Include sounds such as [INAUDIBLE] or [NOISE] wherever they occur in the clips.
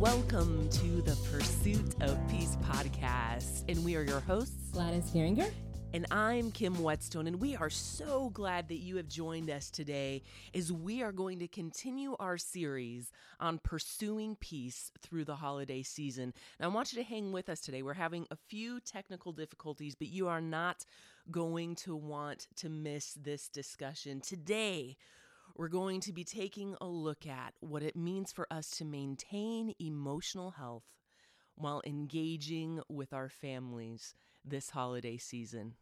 Welcome to the Pursuit of Peace podcast. And we are your hosts, Gladys Geringer. And I'm Kim Whetstone, and we are so glad that you have joined us today as we are going to continue our series on pursuing peace through the holiday season. Now, I want you to hang with us today. We're having a few technical difficulties, but you are not going to want to miss this discussion. Today, we're going to be taking a look at what it means for us to maintain emotional health while engaging with our families this holiday season.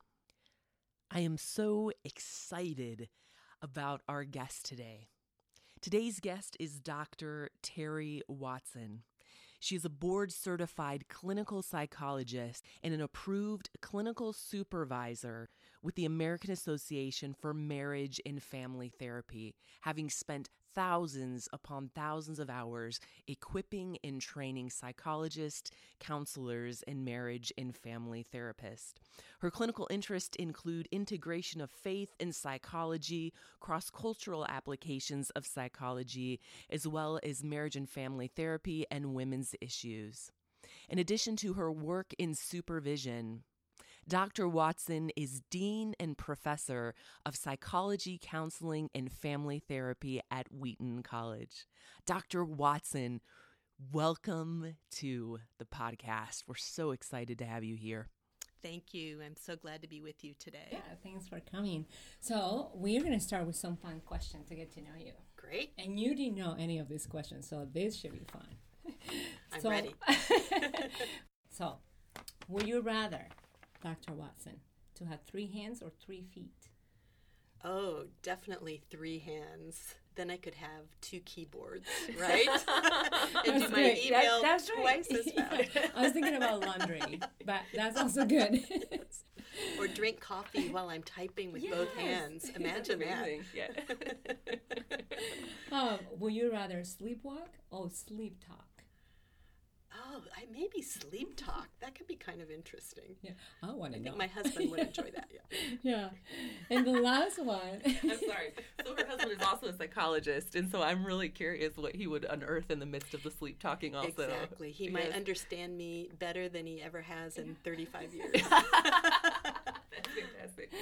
I am so excited about our guest today. Today's guest is Dr. Terri Watson. She is a board certified clinical psychologist and an approved clinical supervisor with the American Association for Marriage and Family Therapy, having spent thousands upon thousands of hours equipping and training psychologists, counselors, and marriage and family therapists. Her clinical interests include integration of faith and psychology, cross cultural applications of psychology, as well as marriage and family therapy and women's issues. In addition to her work in supervision, Dr. Watson is Dean and Professor of Psychology, Counseling, and Family Therapy at Wheaton College. Dr. Watson, welcome to the podcast. We're so excited to have you here. Thank you. I'm so glad to be with you today. Yeah, thanks for coming. So, we're going to start with some fun questions to get to know you. Great. And you didn't know any of these questions, so this should be fun. [LAUGHS] I'm so, ready. [LAUGHS] [LAUGHS] so, would you rather Dr. Watson, to have three hands or three feet? Oh, definitely three hands. Then I could have two keyboards, [LAUGHS] right? and do my great. email that, that's twice right. as [LAUGHS] fast. Yeah. I was thinking about laundry, but that's also good. or drink coffee while I'm typing with yes. both hands. Imagine that. Yeah. [LAUGHS] um, would you rather sleepwalk or sleep talk? Oh, I maybe sleep talk. That could be kind of interesting. Yeah, I want to know. my husband would enjoy that. Yeah. [LAUGHS] yeah, and the last one. [LAUGHS] I'm sorry. So her husband is also a psychologist, and so I'm really curious what he would unearth in the midst of the sleep talking. Also, exactly. He might understand me better than he ever has in 35 years. [LAUGHS] That's fantastic.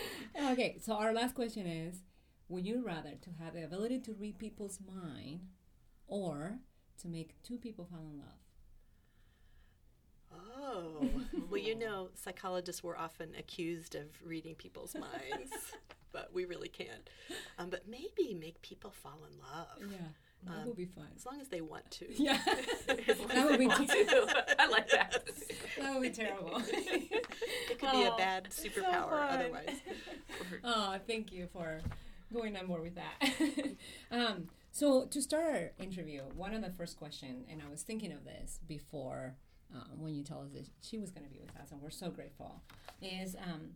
Okay, so our last question is: Would you rather to have the ability to read people's mind, or to make two people fall in love? Oh, well, you know, psychologists were often accused of reading people's minds, [LAUGHS] but we really can't. Um, but maybe make people fall in love. Yeah. That um, would be fun. As long as they want to. Yeah. [LAUGHS] that would be to. [LAUGHS] I like that. That would be terrible. it could oh, be a bad superpower so otherwise. oh, thank you for going on board with that. um, so to start our interview, one of the first question, and I was thinking of this before um, when you tell us that she was going to be with us, and we're so grateful, is um,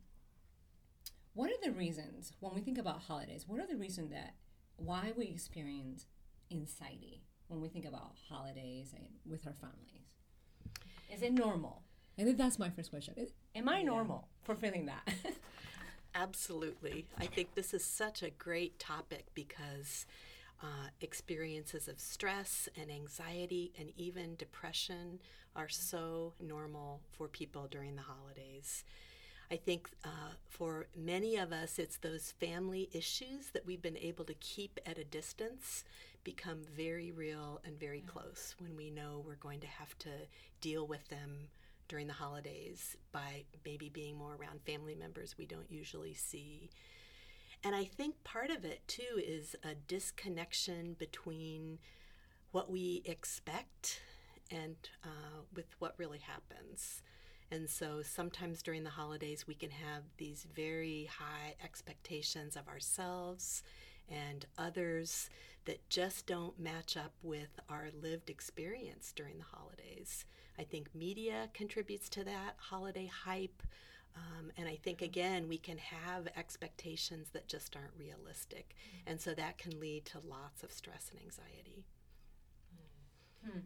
what are the reasons when we think about holidays? What are the reasons that why we experience anxiety when we think about holidays and with our families? Is it normal? And that's my first question. Is, am I normal yeah. for feeling that? [LAUGHS] Absolutely. I think this is such a great topic because uh, experiences of stress and anxiety and even depression are so normal for people during the holidays. I think uh, for many of us, it's those family issues that we've been able to keep at a distance become very real and very yeah. close when we know we're going to have to deal with them during the holidays by maybe being more around family members we don't usually see. And I think part of it too is a disconnection between what we expect and uh, with what really happens. And so sometimes during the holidays, we can have these very high expectations of ourselves and others that just don't match up with our lived experience during the holidays. I think media contributes to that, holiday hype. Um, and I think, again, we can have expectations that just aren't realistic. Mm-hmm. And so that can lead to lots of stress and anxiety. Hmm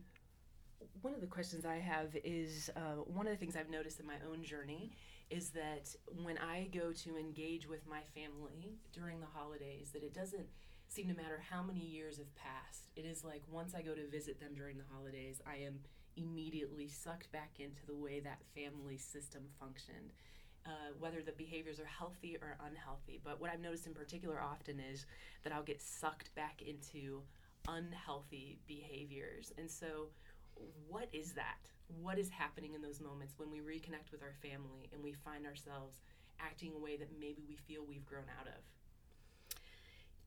one of the questions I have is uh, one of the things I've noticed in my own journey is that when I go to engage with my family during the holidays, that it doesn't seem to matter how many years have passed, it is like once I go to visit them during the holidays, I am immediately sucked back into the way that family system functioned. Uh, whether the behaviors are healthy or unhealthy. But what I've noticed in particular often is that I'll get sucked back into unhealthy behaviors. And so, what is that? What is happening in those moments when we reconnect with our family and we find ourselves acting a way that maybe we feel we've grown out of?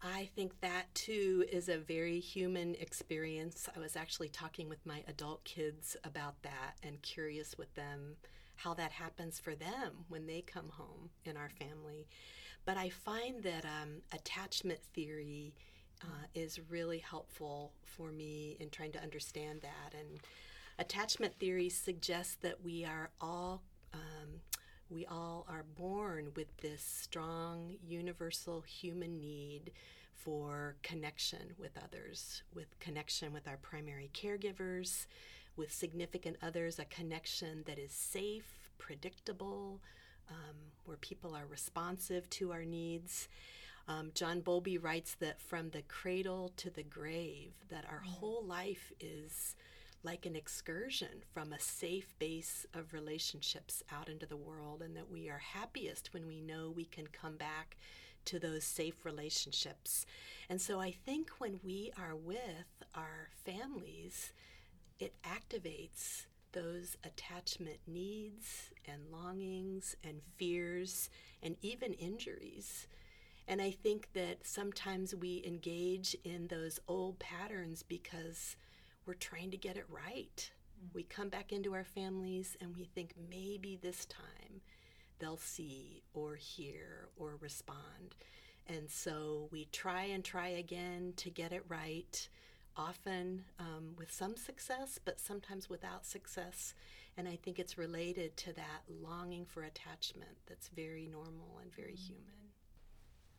I think that too is a very human experience. I was actually talking with my adult kids about that and curious with them how that happens for them when they come home in our family. But I find that um, attachment theory uh, is really helpful for me in trying to understand that. And attachment theory suggests that we are all um, we all are born with this strong universal human need for connection with others, with connection with our primary caregivers, with significant others, a connection that is safe, predictable, um, where people are responsive to our needs. Um, John Bowlby writes that from the cradle to the grave, that our mm. whole life is like an excursion from a safe base of relationships out into the world, and that we are happiest when we know we can come back to those safe relationships. And so I think when we are with our families, it activates those attachment needs and longings and fears and even injuries. And I think that sometimes we engage in those old patterns because we're trying to get it right. Mm. We come back into our families and we think maybe this time they'll see or hear or respond. And so we try and try again to get it right, often um, with some success, but sometimes without success. And I think it's related to that longing for attachment that's very normal and very mm. human.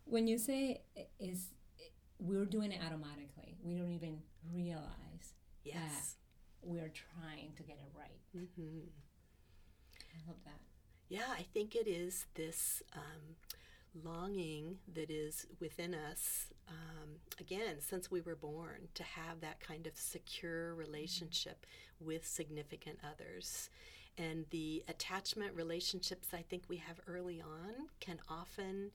When you say is we're doing it automatically, we don't even realize Yes. we're trying to get it right. Mm-hmm. I love that. Yeah, I think it is this um, longing that is within us, um, again, since we were born, to have that kind of secure relationship mm-hmm. with significant others. And the attachment relationships I think we have early on can often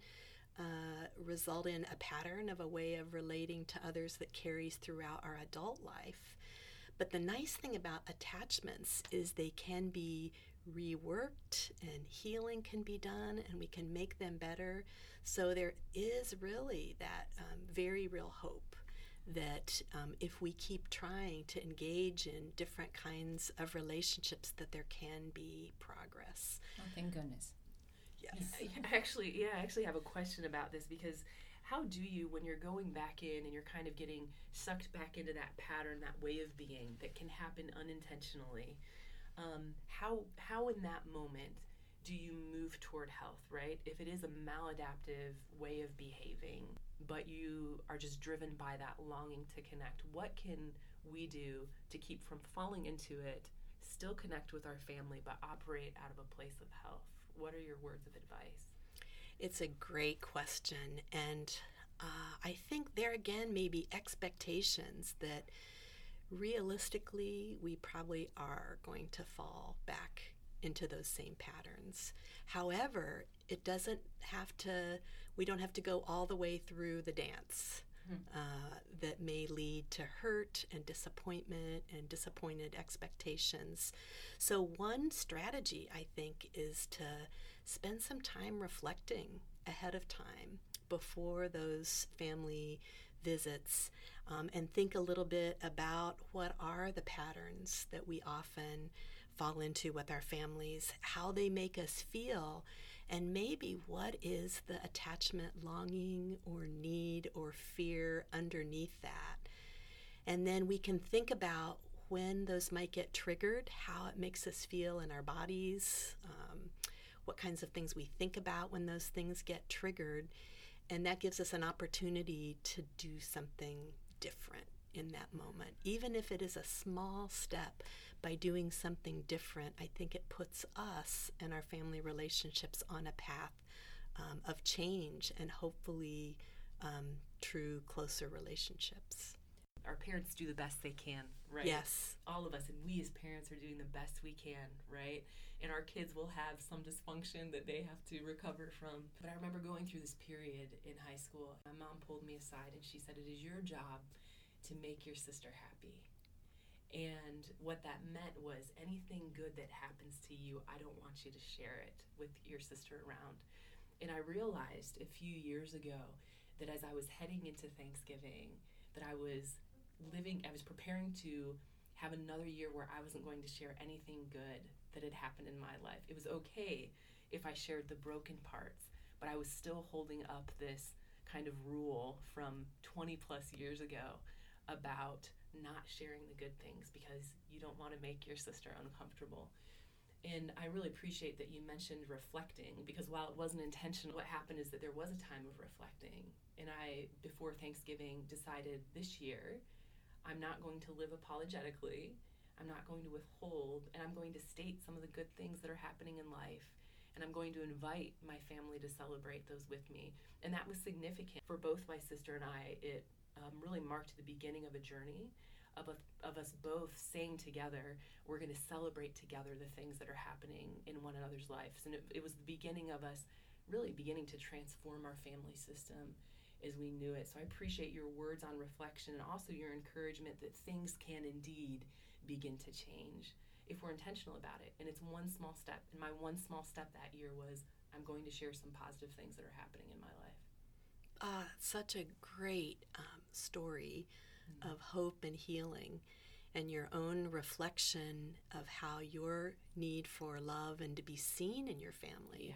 uh, result in a pattern of a way of relating to others that carries throughout our adult life. But the nice thing about attachments is they can be reworked and healing can be done and we can make them better. So there is really that um, very real hope that um, if we keep trying to engage in different kinds of relationships that there can be progress. Oh, thank goodness. Yes. I actually, yeah, I actually have a question about this because how do you when you're going back in and you're kind of getting sucked back into that pattern that way of being that can happen unintentionally um, how how in that moment do you move toward health right if it is a maladaptive way of behaving but you are just driven by that longing to connect what can we do to keep from falling into it still connect with our family but operate out of a place of health what are your words of advice it's a great question. And uh, I think there again may be expectations that realistically we probably are going to fall back into those same patterns. However, it doesn't have to, we don't have to go all the way through the dance. Hmm. Uh, that may lead to hurt and disappointment and disappointed expectations. So, one strategy I think is to spend some time reflecting ahead of time before those family visits um, and think a little bit about what are the patterns that we often fall into with our families, how they make us feel, and maybe what is the attachment longing or need or fear underneath that. And then we can think about when those might get triggered, how it makes us feel in our bodies, um, what kinds of things we think about when those things get triggered. And that gives us an opportunity to do something different in that moment. Even if it is a small step, by doing something different, I think it puts us and our family relationships on a path um, of change and hopefully um, true, closer relationships. Our parents do the best they can, right? Yes. All of us, and we as parents are doing the best we can, right? And our kids will have some dysfunction that they have to recover from. But I remember going through this period in high school. My mom pulled me aside and she said, It is your job to make your sister happy. And what that meant was anything good that happens to you, I don't want you to share it with your sister around. And I realized a few years ago that as I was heading into Thanksgiving, that I was living, I was preparing to have another year where I wasn't going to share anything good that had happened in my life. It was okay if I shared the broken parts, but I was still holding up this kind of rule from 20 plus years ago about not sharing the good things because you don't want to make your sister uncomfortable. And I really appreciate that you mentioned reflecting because while it wasn't intentional, what happened is that there was a time of reflecting. And I, before Thanksgiving, decided this year I'm not going to live apologetically. I'm not going to withhold, and I'm going to state some of the good things that are happening in life. And I'm going to invite my family to celebrate those with me. And that was significant for both my sister and I. It um, really marked the beginning of a journey of, a, of us both saying together, we're going to celebrate together the things that are happening in one another's lives. And it, it was the beginning of us really beginning to transform our family system as we knew it. So I appreciate your words on reflection and also your encouragement that things can indeed begin to change if we're intentional about it. And it's one small step. And my one small step that year was I'm going to share some positive things that are happening in my life. Ah, such a great um, story mm-hmm. of hope and healing, and your own reflection of how your need for love and to be seen in your family yeah.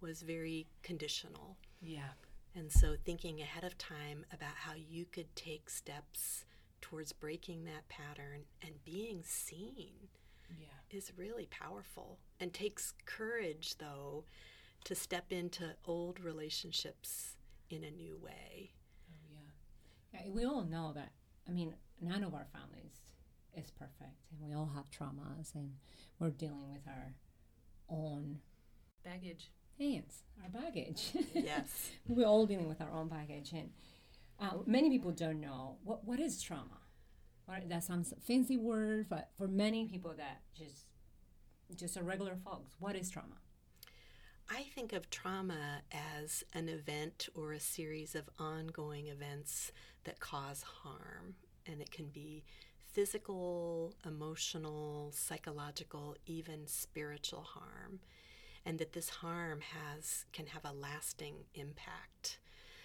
was very conditional. Yeah. And so, thinking ahead of time about how you could take steps towards breaking that pattern and being seen yeah. is really powerful and takes courage, though, to step into old relationships in a new way. Oh, yeah. yeah. We all know that, I mean, none of our families is perfect, and we all have traumas, and we're dealing with our own baggage hands, our baggage. [LAUGHS] Yes. We're all dealing with our own baggage. And uh, many people don't know what, what is trauma. That sounds fancy word, but for many people that just just a regular folks, what is trauma? I think of trauma as an event or a series of ongoing events that cause harm. And it can be physical, emotional, psychological, even spiritual harm and that this harm has can have a lasting impact.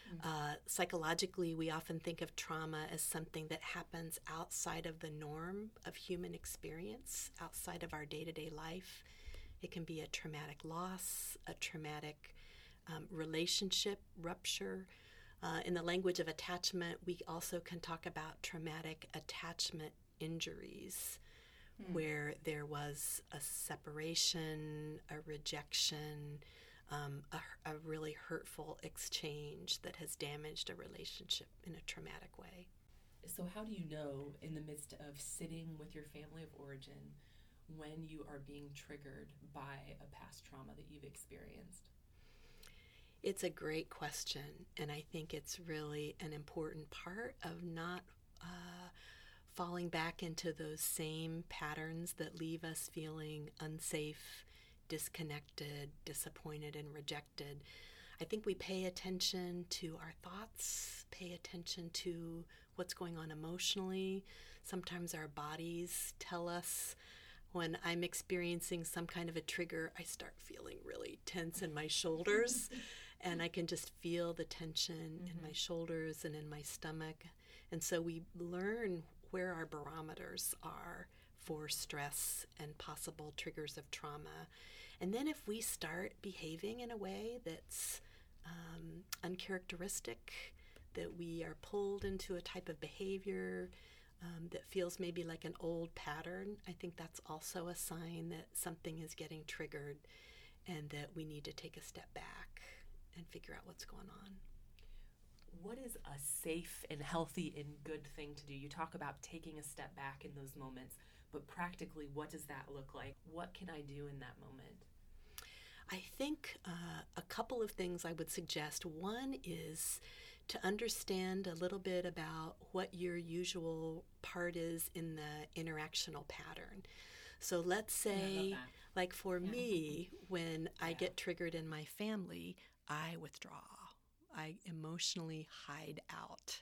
Mm-hmm. Uh, psychologically, we often think of trauma as something that happens outside of the norm of human experience, outside of our day to day life. It can be a traumatic loss, a traumatic um, relationship rupture. Uh, in the language of attachment, we also can talk about traumatic attachment injuries mm. where there was a separation, a rejection, um, a, a really hurtful exchange that has damaged a relationship in a traumatic way. So, how do you know in the midst of sitting with your family of origin when you are being triggered by a past trauma that you've experienced? It's a great question, and I think it's really an important part of not uh, falling back into those same patterns that leave us feeling unsafe, disconnected, disappointed, and rejected. I think we pay attention to our thoughts, pay attention to what's going on emotionally. Sometimes our bodies tell us when I'm experiencing some kind of a trigger, I start feeling really tense in my shoulders. [LAUGHS] and I can just feel the tension mm-hmm. in my shoulders and in my stomach. And so we learn where our barometers are for stress and possible triggers of trauma. And then if we start behaving in a way that's um, uncharacteristic, that we are pulled into a type of behavior um, that feels maybe like an old pattern, I think that's also a sign that something is getting triggered and that we need to take a step back and figure out what's going on what is a safe and healthy and good thing to do? You talk about taking a step back in those moments, but practically, what does that look like? What can I do in that moment? I think uh, a couple of things I would suggest. One is to understand a little bit about what your usual part is in the interactional pattern. So let's say, like for yeah. me, when yeah. I get triggered in my family, I withdraw. I emotionally hide out.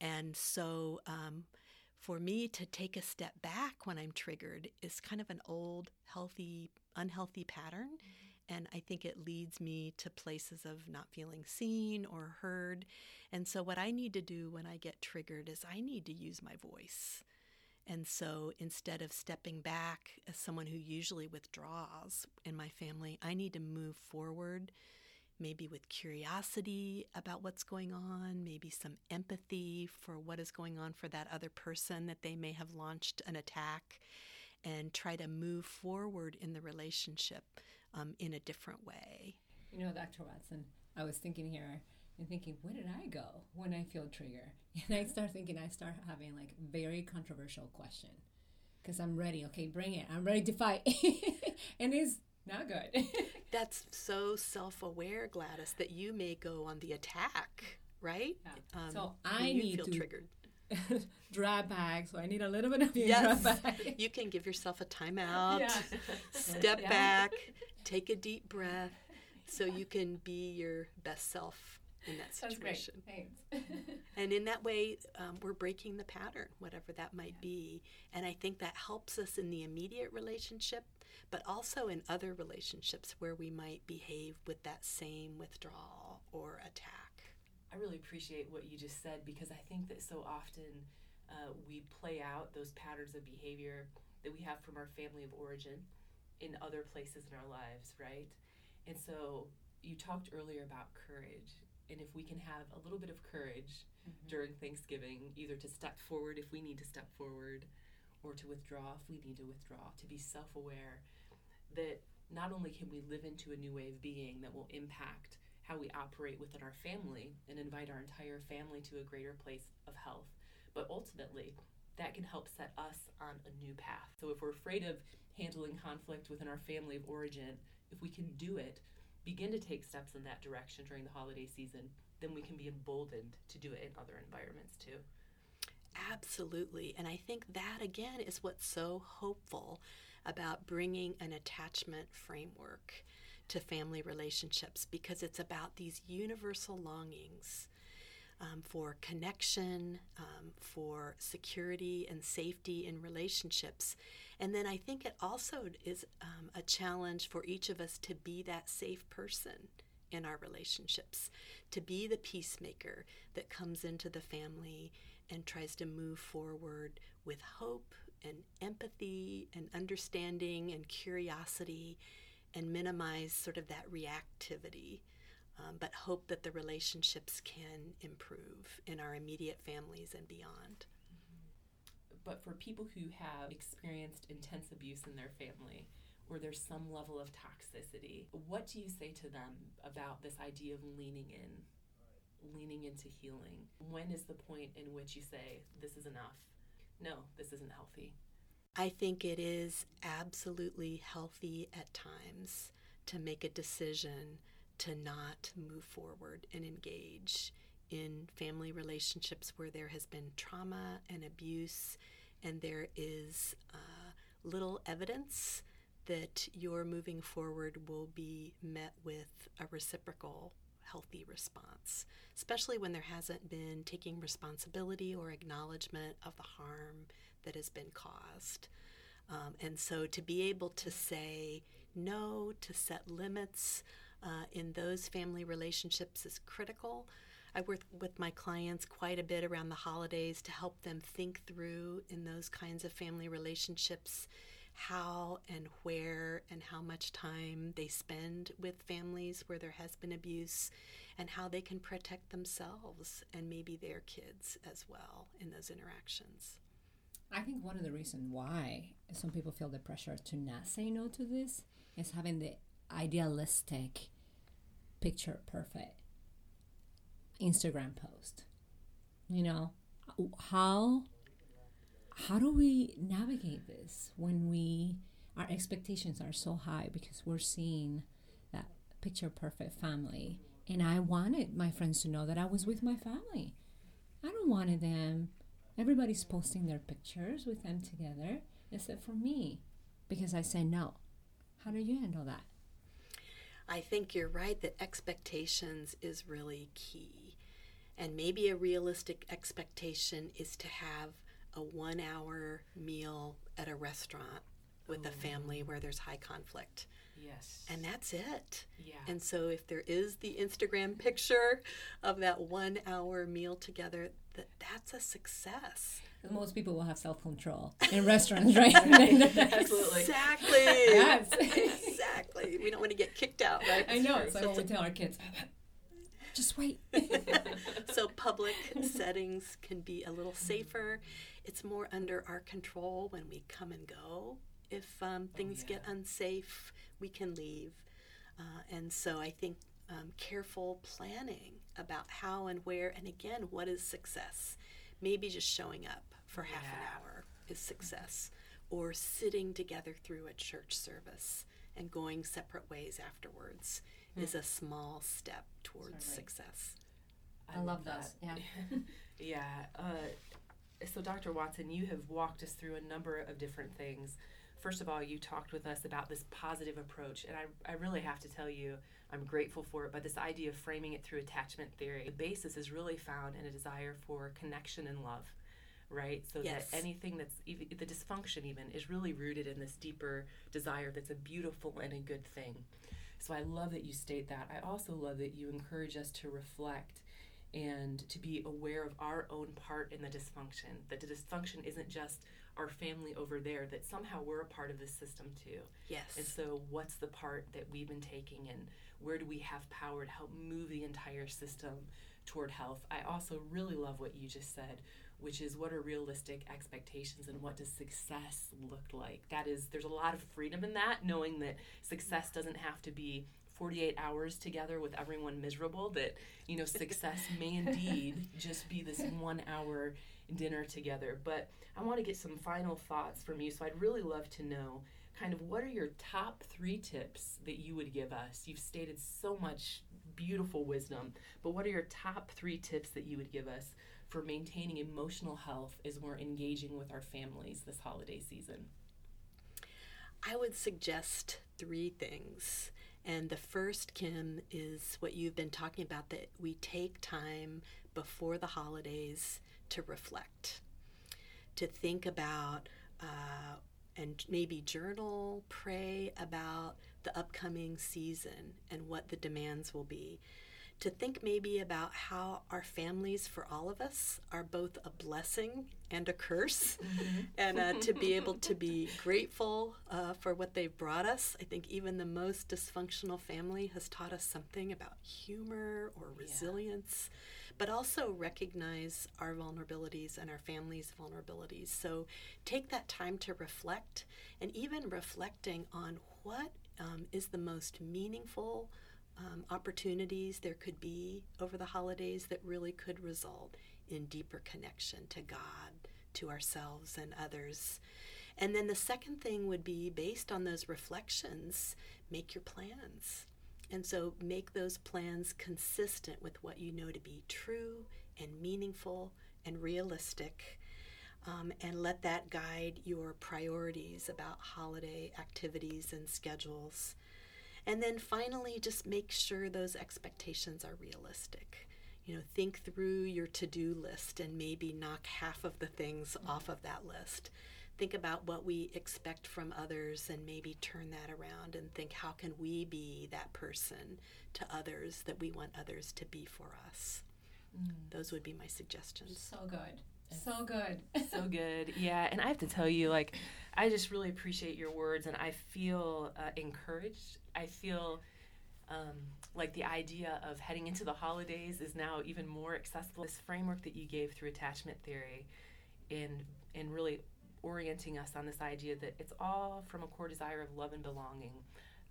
And so, um, for me to take a step back when I'm triggered is kind of an old, healthy, unhealthy pattern. Mm-hmm. And I think it leads me to places of not feeling seen or heard. And so, what I need to do when I get triggered is I need to use my voice. And so, instead of stepping back as someone who usually withdraws in my family, I need to move forward maybe with curiosity about what's going on, maybe some empathy for what is going on for that other person that they may have launched an attack, and try to move forward in the relationship um, in a different way. You know, Dr. Watson, I was thinking here and thinking, where did I go when I feel trigger? [LAUGHS] And I start thinking, I start having like very controversial question because I'm ready. Okay, bring it. I'm ready to fight. [LAUGHS] and it's not good. [LAUGHS] That's so self aware, Gladys, that you may go on the attack, right? Yeah. Um, so I need feel to triggered. [LAUGHS] drop back. So I need a little bit of your yes. drop back. you can give yourself a [LAUGHS] timeout, yeah. [LAUGHS] step yeah. back, take a deep breath, so you can be your best self in that situation. [LAUGHS] and in that way, um, we're breaking the pattern, whatever that might yeah. be. And I think that helps us in the immediate relationship, but also in other relationships where we might behave with that same withdrawal or attack. I really appreciate what you just said because I think that so often uh, we play out those patterns of behavior that we have from our family of origin in other places in our lives, right? And so you talked earlier about courage and if we can have a little bit of courage mm-hmm. during Thanksgiving, either to step forward if we need to step forward, or to withdraw if we need to withdraw, to be self aware that not only can we live into a new way of being that will impact how we operate within our family and invite our entire family to a greater place of health, but ultimately, that can help set us on a new path. So, if we're afraid of handling conflict within our family of origin, if we can do it begin to take steps in that direction during the holiday season, then we can be emboldened to do it in other environments too. Absolutely. And I think that, again, is what's so hopeful about bringing an attachment framework to family relationships because it's about these universal longings um, for connection, um, for security and safety in relationships. And then I think it also is um, a challenge for each of us to be that safe person in our relationships, to be the peacemaker that comes into the family and tries to move forward with hope and empathy and understanding and curiosity and minimize sort of that reactivity. Um, but hope that the relationships can improve in our immediate families and beyond but for people who have experienced intense abuse in their family or there's some level of toxicity, what do you say to them about this idea of leaning in, leaning into healing? When is the point in which you say, this is enough? No, this isn't healthy. I think it is absolutely healthy at times to make a decision to not move forward and engage in family relationships where there has been trauma and abuse, and there is uh, little evidence that your moving forward will be met with a reciprocal healthy response, especially when there hasn't been taking responsibility or acknowledgement of the harm that has been caused. Um, and so to be able to say no, to set limits uh, in those family relationships is critical. I work with my clients quite a bit around the holidays to help them think through in those kinds of family relationships how and where and how much time they spend with families where there has been abuse and how they can protect themselves and maybe their kids as well in those interactions. I think one of the reasons why some people feel the pressure to not say no to this is having the idealistic picture perfect Instagram post. You know, how how do we navigate this when we our expectations are so high because we're seeing that picture perfect family And I wanted my friends to know that I was with my family. I don't wanted them. Everybody's posting their pictures with them together, except for me, because I said no. How do you handle that? I think you're right that expectations is really key. And maybe a realistic expectation is to have a one hour meal at a restaurant with a family where there's high conflict. Yes. And that's it. Yeah. And so if there is the Instagram [LAUGHS] picture of that one hour meal together, that that's a success. Most people will have self control [LAUGHS] in restaurants, right? [LAUGHS] Absolutely. Exactly. Yes. exactly. We don't want to get kicked out, right? I know. It's So such we tell our kids, just wait. [LAUGHS] [LAUGHS] so public settings can be a little safer. It's more under our control when we come and go. If um, things get unsafe, we can leave. Uh, and so I think um, careful planning about how and where, and again, what is success? Maybe just showing up for half an hour is success, or sitting together through a church service and going separate ways afterwards is a small step towards Certainly. success. I love those. Yeah. [LAUGHS] Yeah. Uh, so, Dr. Watson, you have walked us through a number of different things. First of all, you talked with us about this positive approach, and I, I really have to tell you, I'm grateful for it. But this idea of framing it through attachment theory, the basis is really found in a desire for connection and love, right? So Yes. that anything that's even the dysfunction, even, is really rooted in this deeper desire that's a beautiful and a good thing. So I love that you state that. I also love that you encourage us to reflect and to be aware of our own part in the dysfunction. That the dysfunction isn't just our family over there, that somehow we're a part of this system too. Yes. And so, what's the part that we've been taking, and where do we have power to help move the entire system toward health? I also really love what you just said, which is what are realistic expectations and what does success look like? That is, there's a lot of freedom in that, knowing that success doesn't have to be 48 hours together with everyone miserable, that, you know, success [LAUGHS] may indeed just be this one hour dinner together. But I want to get some final thoughts from you. So I'd really love to know kind of what are your top three tips that you would give us? You've stated so much beautiful wisdom, but what are your top three tips that you would give us for maintaining emotional health as we're engaging with our families this holiday season? I would suggest three things. And the first, Kim, is what you've been talking about that we take time before the holidays to reflect, to think about, uh, and maybe journal, pray about the upcoming season and what the demands will be. To think maybe about how our families, for all of us, are both a blessing and a curse, and uh, to be able to be grateful uh, for what they've brought us. I think even the most dysfunctional family has taught us something about humor or resilience, but also recognize our vulnerabilities and our family's vulnerabilities. So take that time to reflect, and even reflecting on what um, is the most meaningful um, opportunities there could be over the holidays that really could result in deeper connection to God, to ourselves, and others. And then the second thing would be based on those reflections, make your plans. And so make those plans consistent with what you know to be true and meaningful and realistic. Um, and let that guide your priorities about holiday activities and schedules. And then finally, just make sure those expectations are realistic. You know, think through your to do list and maybe knock half of the things off of that list. Think about what we expect from others and maybe turn that around and think how can we be that person to others that we want others to be for us. Mm. Those would be my suggestions. So good. So good. so [LAUGHS] good. Yeah, and I have to tell you, like, I just really appreciate your words, and I feel uh, encouraged. I feel um, like the idea of heading into the holidays is now even more accessible. This framework that you gave through attachment theory, and and really orienting us on this idea that it's all from a core desire of love and belonging.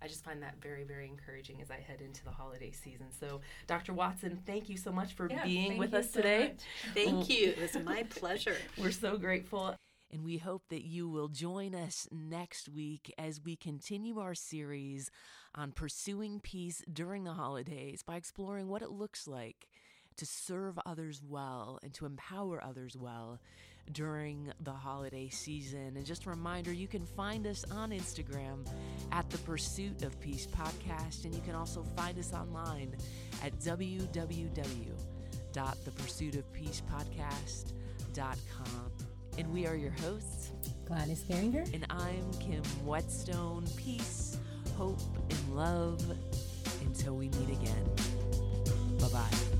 I just find that very, very encouraging as I head into the holiday season. So, Dr. Watson, thank you so much for Yeah, being with us so today. much. Thank you. It was my [LAUGHS] pleasure. We're so grateful. And we hope that you will join us next week as we continue our series on pursuing peace during the holidays by exploring what it looks like to serve others well and to empower others well during the holiday season. And just a reminder, you can find us on Instagram at the Pursuit of Peace podcast, and you can also find us online at www.thepursuitofpeacepodcast.com. And we are your hosts, Gladys Geringer. And I'm Kim Whetstone. Peace, hope, and love until we meet again. Bye bye.